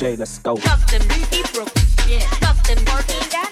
Jay, let's go. He broke, yeah.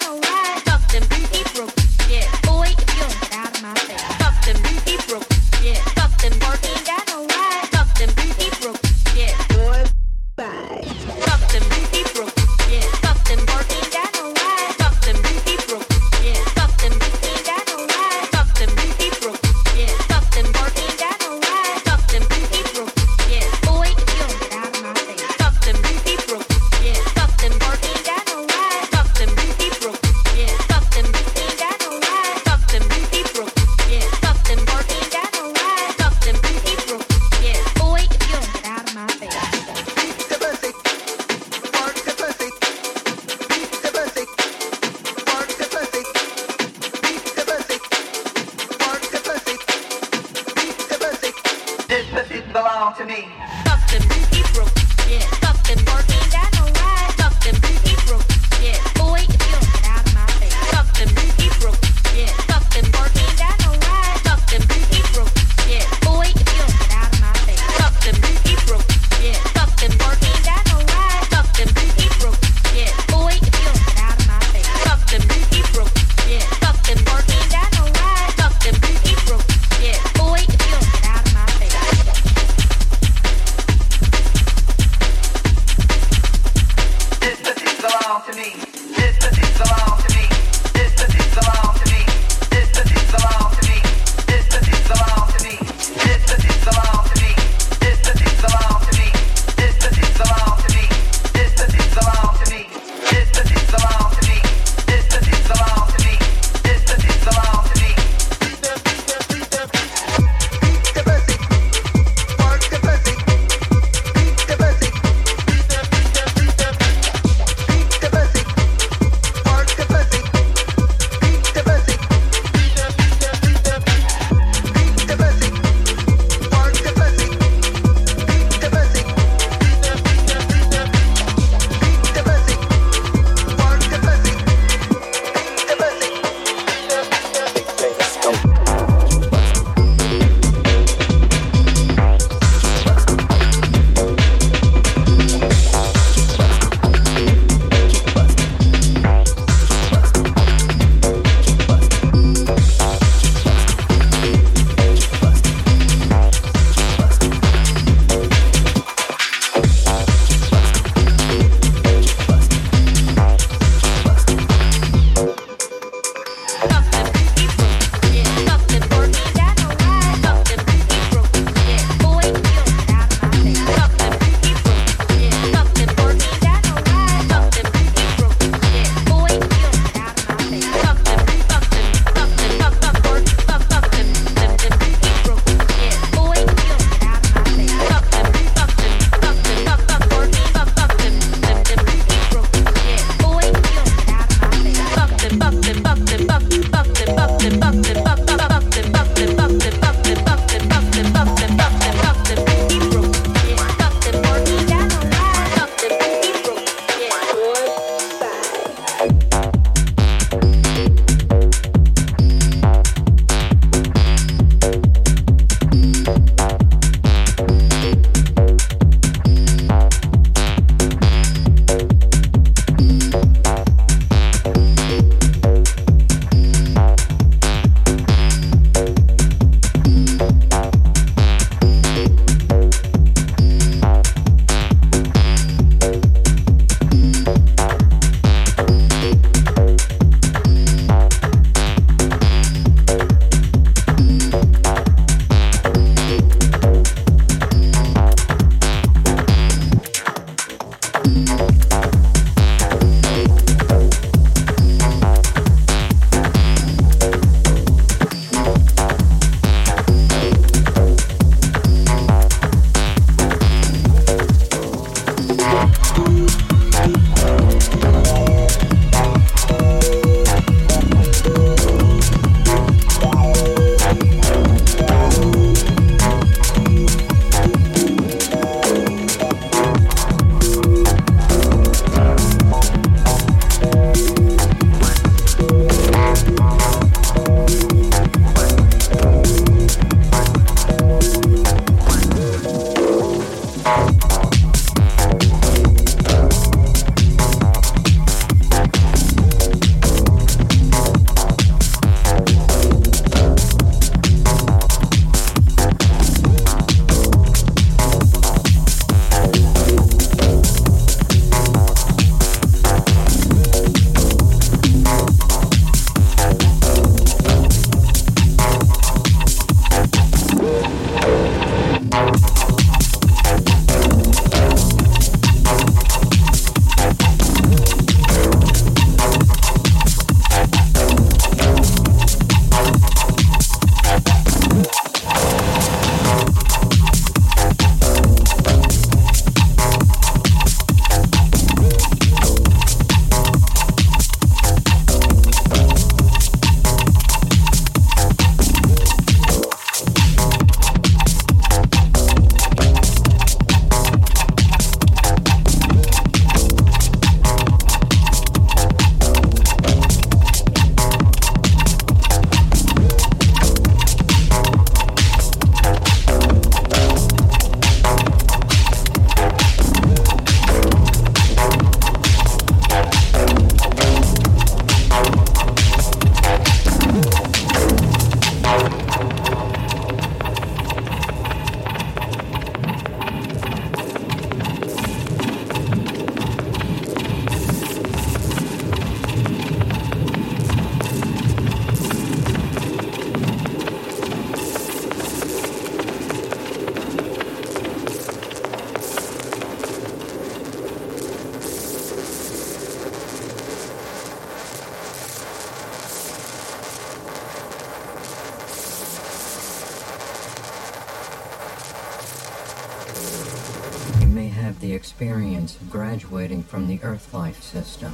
System.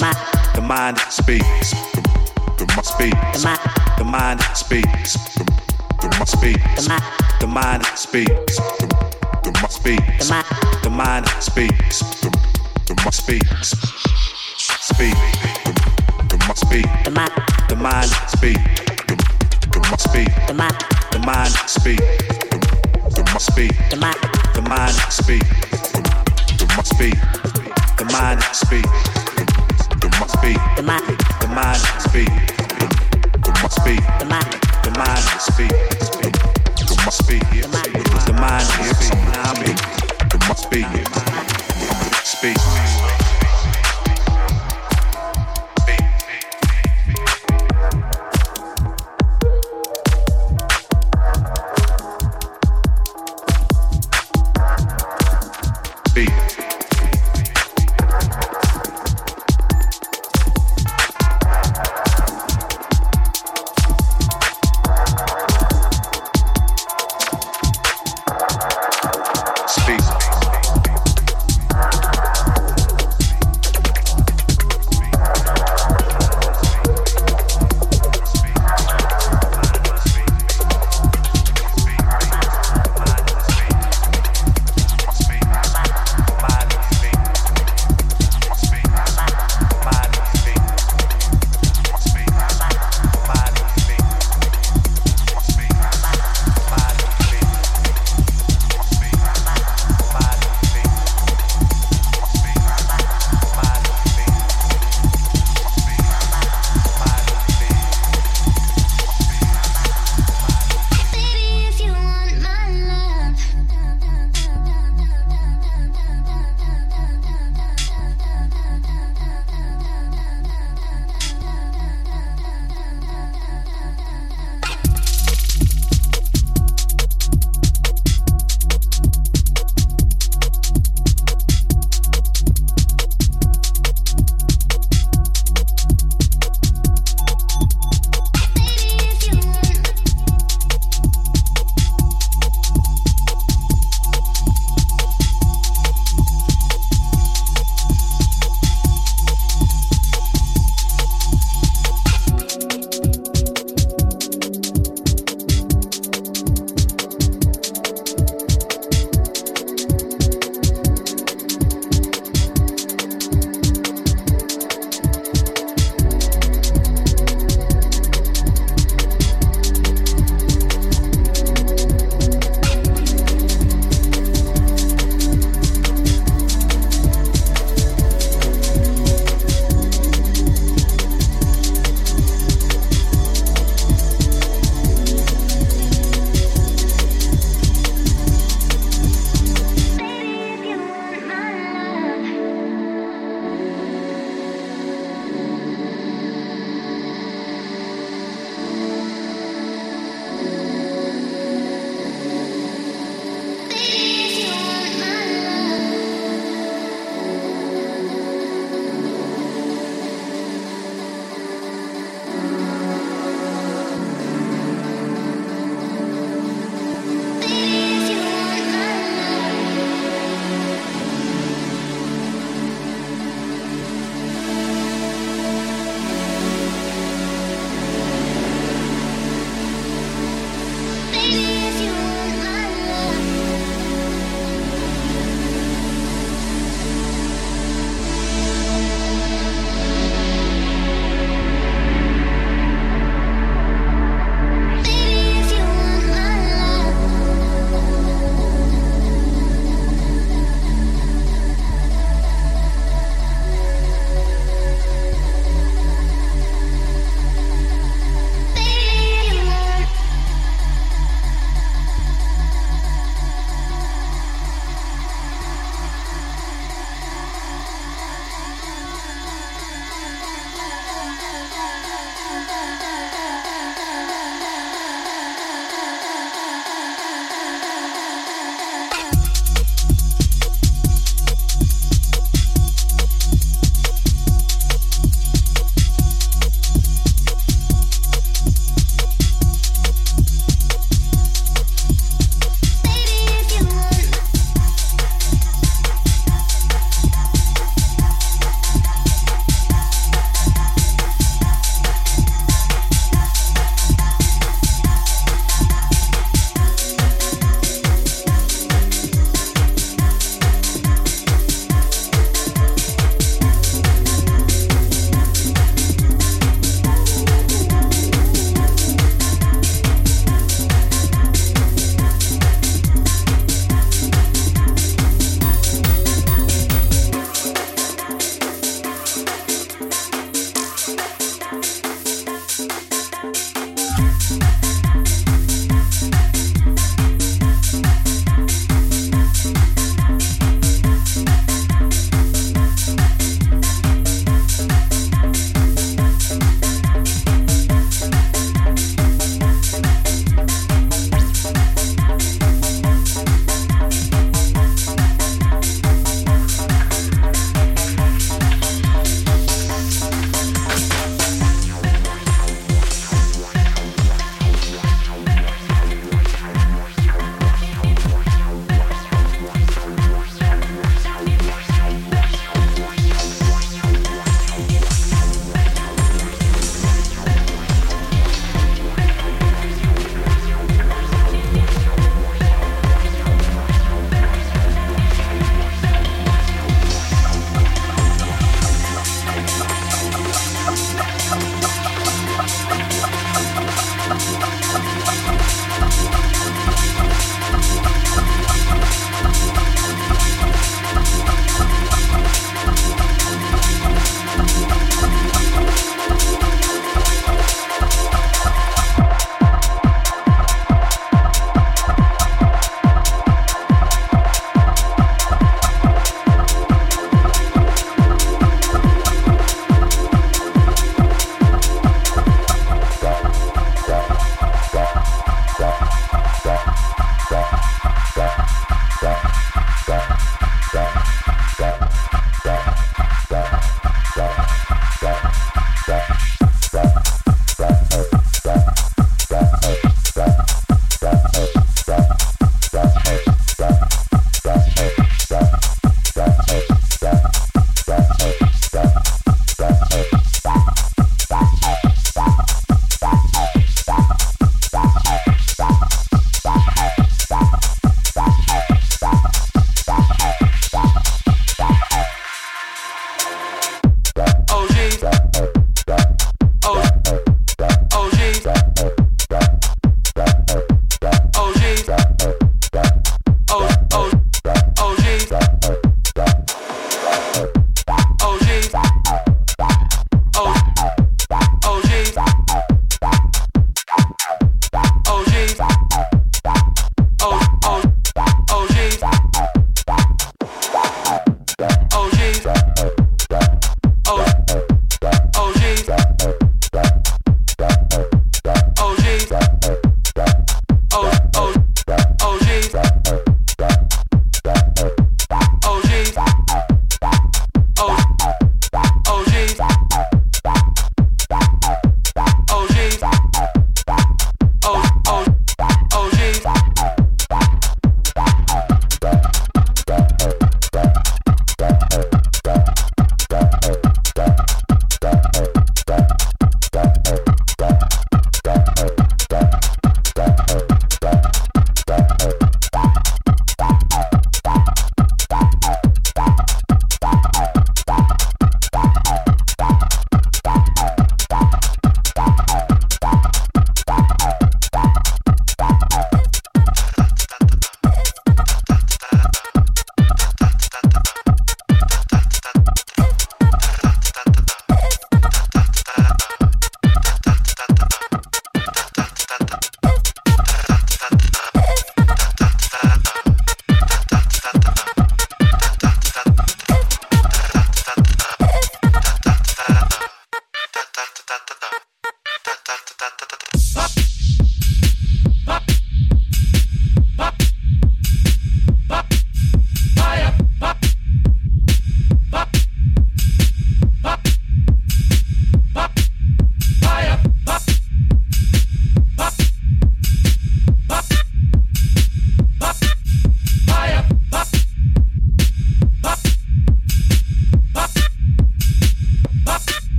The mind speaks. The mind speaks. The mind speaks. The mind speaks. The mind speaks. The mind speaks. The mind speaks. The mind speaks. The mind speaks. The mind speak. The mind speak. The mind speak. The mind speak. The mind speak. The mind speak. The mind speak speak. The mind. The mind speak. The mind. The mind. The The mind. The mind speak.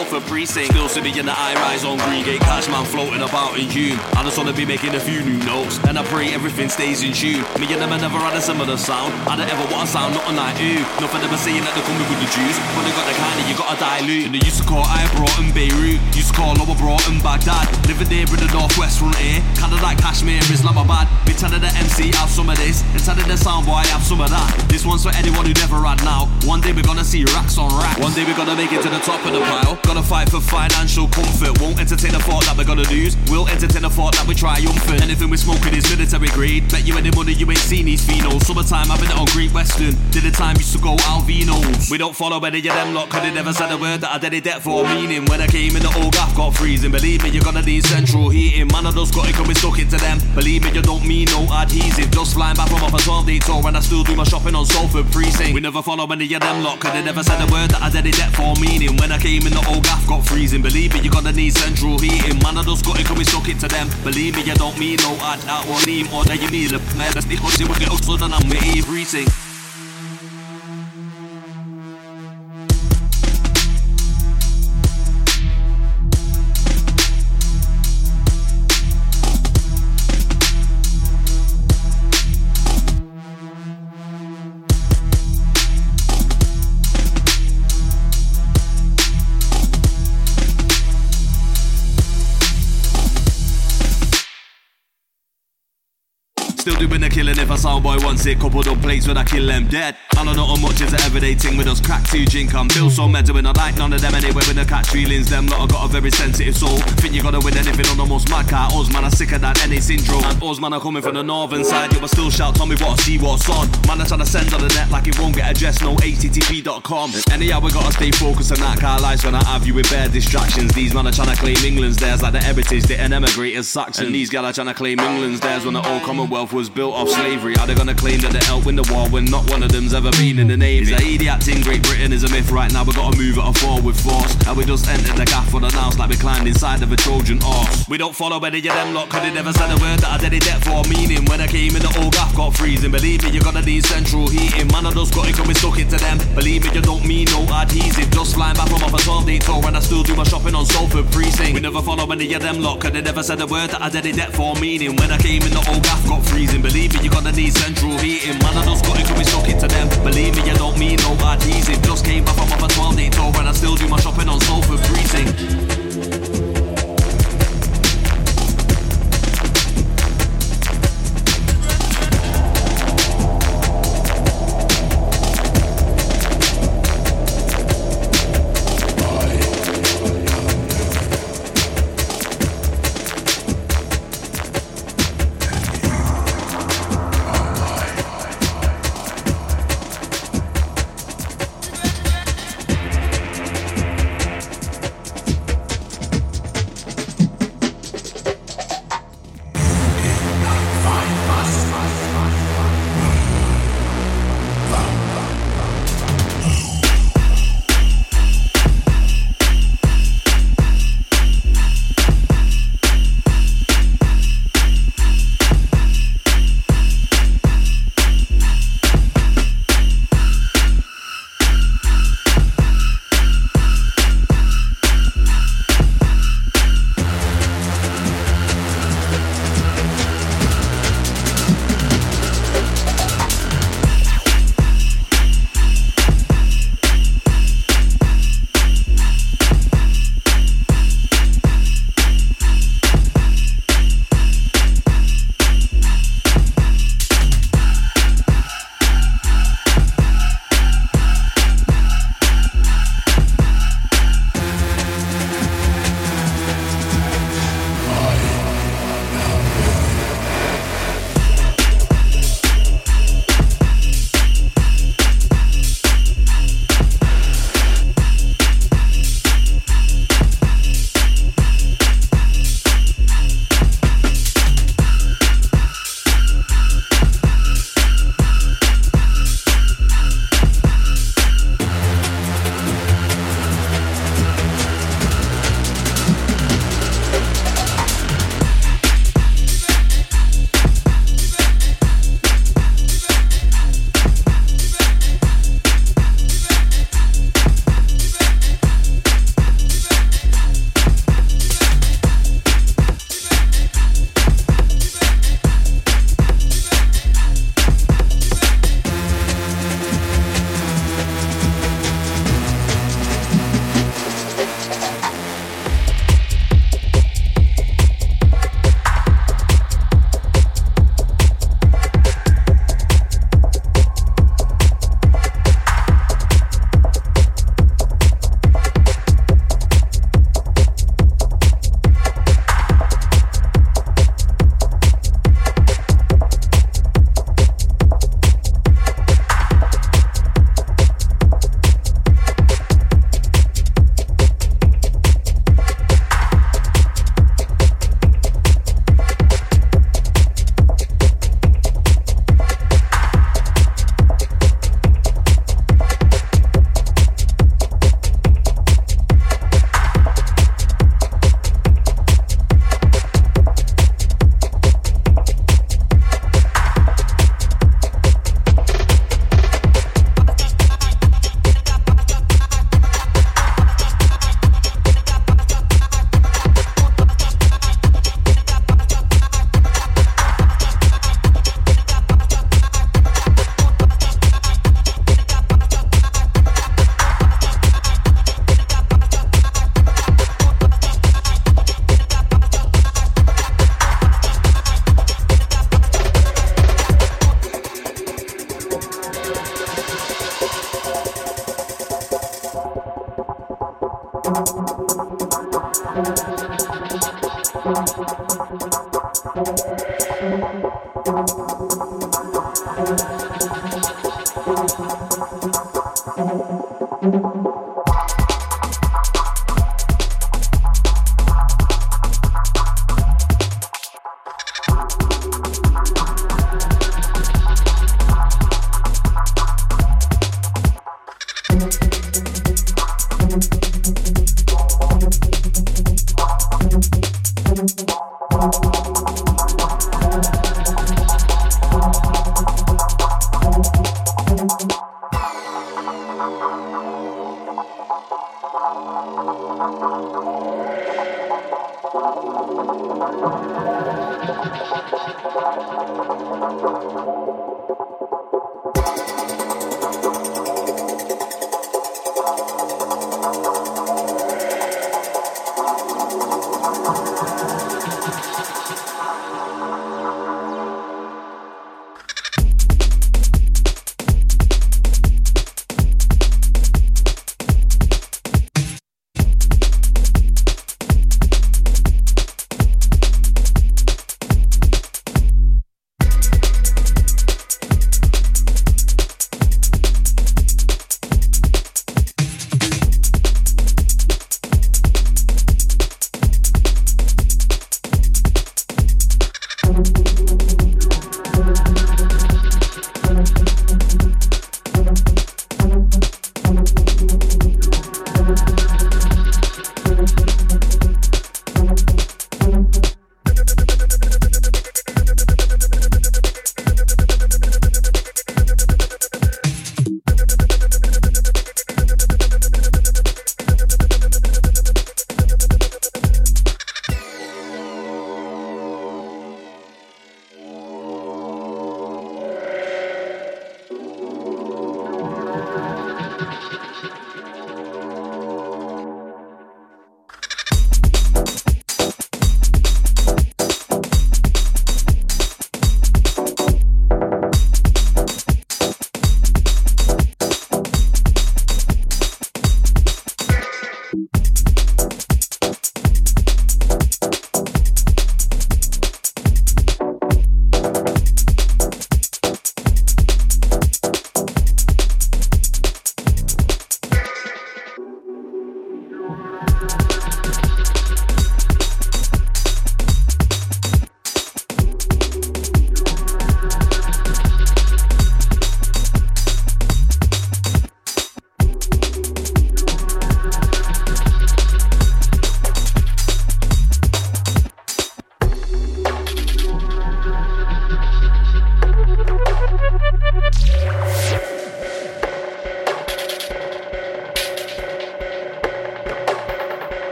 Salford Precinct. Still me in the high rise on Greengate, man floating about in Hulme. I just wanna be making a few new notes, and I pray everything stays in tune. Me and them, I never had a similar sound. I don't ever want to sound nothing like ooh. Nothing ever saying that they're coming with the juice, but they got the kind of you gotta dilute. And they used to call I brought in Beirut, used to call Lower brought in Baghdad. Living there in the northwest frontier, kinda like Kashmir, Islamabad. Be telling the MC have some of this, and telling the soundboy have some of that. This one's for anyone who never had now. One day we're gonna see racks on racks. One day we're gonna make it to the top of the pile. Gotta fight for financial comfort. Won't entertain the thought that we're gonna lose. We'll entertain the thought that we're triumphant. Anything we're smoking is military grade. Bet you any money you ain't seen these phenos. Summertime, I've been on Great Western. Did the time used to go Alvinos. We don't follow any of them lot, cause they never said a word that I did it debt for meaning. When I came in, the old gaff got freezing. Believe me, you're gonna need central heating. Man, I just got it, we stuck it to them. Believe me, you don't mean no adhesive. Just flying back from off a 12 day tour, and I still do my shopping on Salford Precinct. We never follow any of them lot, cause they never said a word that I did it debt for meaning. When I came in, the old gaff got freezing. Believe me, you're gonna need central heating. Man, I just got it, we stuck it to them. Believe me, you don't mean no ad, that one name, or that you need a man. That's the whole we get up, so then I'm everything. Wants it. Coupled up plates when I kill them dead. I don't know how much is an everyday thing with us crack to drink. I'm Bill so mental when I like none of them anyway. When I catch feelings, them lot I got a very sensitive soul. Think you gotta win anything on the most mad car. Us man are sicker than any syndrome. And us man are coming from the northern side. You will still shout, tell me what I see, what's on. Man trying to send on the net like it won't get addressed. No http.com. Anyhow, we gotta stay focused on that car lives when I have you with bare distractions. These man are trying to claim England's theirs like the heritage, they an emigrate as Saxon. And these gal are trying to claim England's theirs when the old Commonwealth was built off slavery. Are they gonna claim that they helped win the war when not one of them's ever been in the Navy? Is a idiot in Great Britain is a myth right now. We gotta move it on forward with force. And we just entered the gaff for the house like we climbed inside of a Trojan horse. We don't follow any of them lot, cause they never said a word that I did it debt for meaning. When I came in, the old gaff got freezing. Believe me, you're gonna need central heating. Man, I just got it, we stuck it to them. Believe me, you don't mean no adhesive. Just flying back from off a 12 day tour, and I still do my shopping on Salford Precinct. We never follow any of them lot, cause they never said a word that I did it debt for meaning. When I came in, the old gaff got freezing. Believe me, you're gonna need central heating. Man, I got it, we stuck it to them. Believe me, you don't mean no adhesive. Just came back from off a 12 day tour, and I still do my shopping on Salford Precinct.